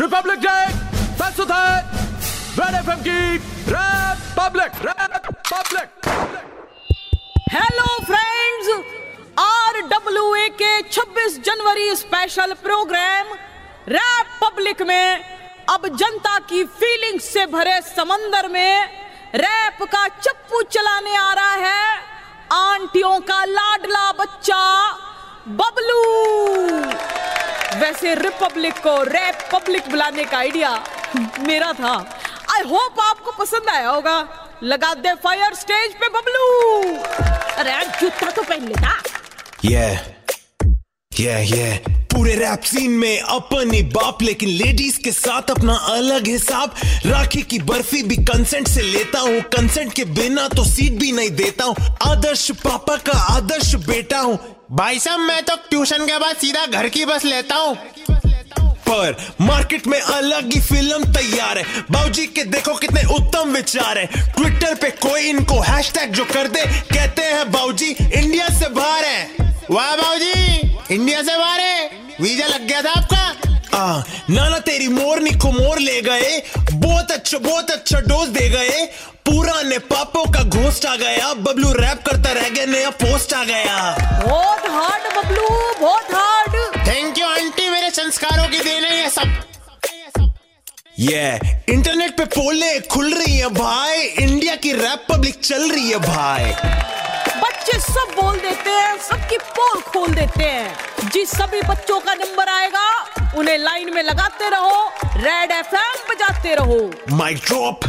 Republic day प्रस्तुत है red FM की rap public rap public hello friends R W A के 26 जनवरी स्पेशल प्रोग्राम रैप पब्लिक में अब जनता की फीलिंग्स से भरे समंदर में रैप का चप्पू चलाने आ रहा है। आंटियों का लाडला बच्चा, बबलू। वैसे रिपब्लिक को रेपब्लिक पब्लिक बुलाने का आइडिया मेरा था। आई होप आपको पसंद आया होगा। लगा दे फायर स्टेज पे बबलू। अरे जूता तो पहन लेता। Yeah, yeah, yeah. पूरे रैप सीन में अपन बाप लेकिन लेडीज़ के साथ अपना अलग हिसाब। राखी की बर्फ़ी भी कंसेंट से लेता हूँ। कंसेंट के बिना तो सीट भी नहीं देता हूँ। आदर्श पापा का आदर्श बेटा हूँ। भाई साहब मैं तो ट्यूशन के बाद सीधा घर की बस लेता हूँ। पर मार्केट में अलग ही फ़िल्म तैयार है। बाबूजी के देखो कितने उत्तम विचार है। ट्विटर पे कोई इनको हैशटैग जो कर दे कहते हैं बाबूजी इंडिया से बाहर है। वाह बाबूजी। इंडिया से बाहर है। वीज़ा लग गया था आपका। आ, नाना तेरी मोरनी को मोर ले गए। बहुत अच्छा बहुत अच्छा डोज दे गए। पुराने पापों का घोस्ट आ गया। बबलू रैप करता रह गया नया पोस्ट आ गया। बहुत हार्ड बबलू बहुत हार्ड थैंक यू आंटी मेरे संस्कारों की देन है ये सब। ये इंटरनेट पे पोले खुल रही है भाई। इंडिया की रैप पब्लिक चल रही है भाई। बच्चे सब बोल देते हैं, सबकी पोल खोल देते हैं। जिस सभी बच्चों का नंबर आएगा, उन्हें लाइन में लगाते रहो, रेड एफएम बजाते रहो। Mic drop